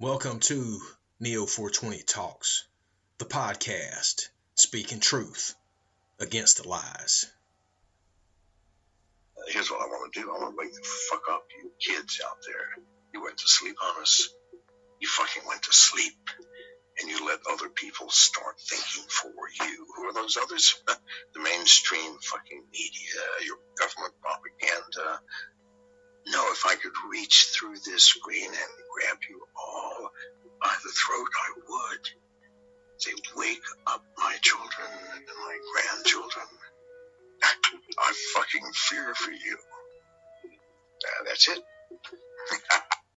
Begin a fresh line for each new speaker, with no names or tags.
Welcome to Neo 420 Talks, the podcast speaking truth against the lies.
Here's what I want to do. I want to wake the fuck up, you kids out there. You went to sleep on us. You fucking went to sleep. And you let other people start thinking for you. Who are those others? the mainstream fucking media, your government propaganda. No, if I could reach through this screen and grab you all throat, I would They wake up my children and my grandchildren. I fucking fear for you. Uh, that's it.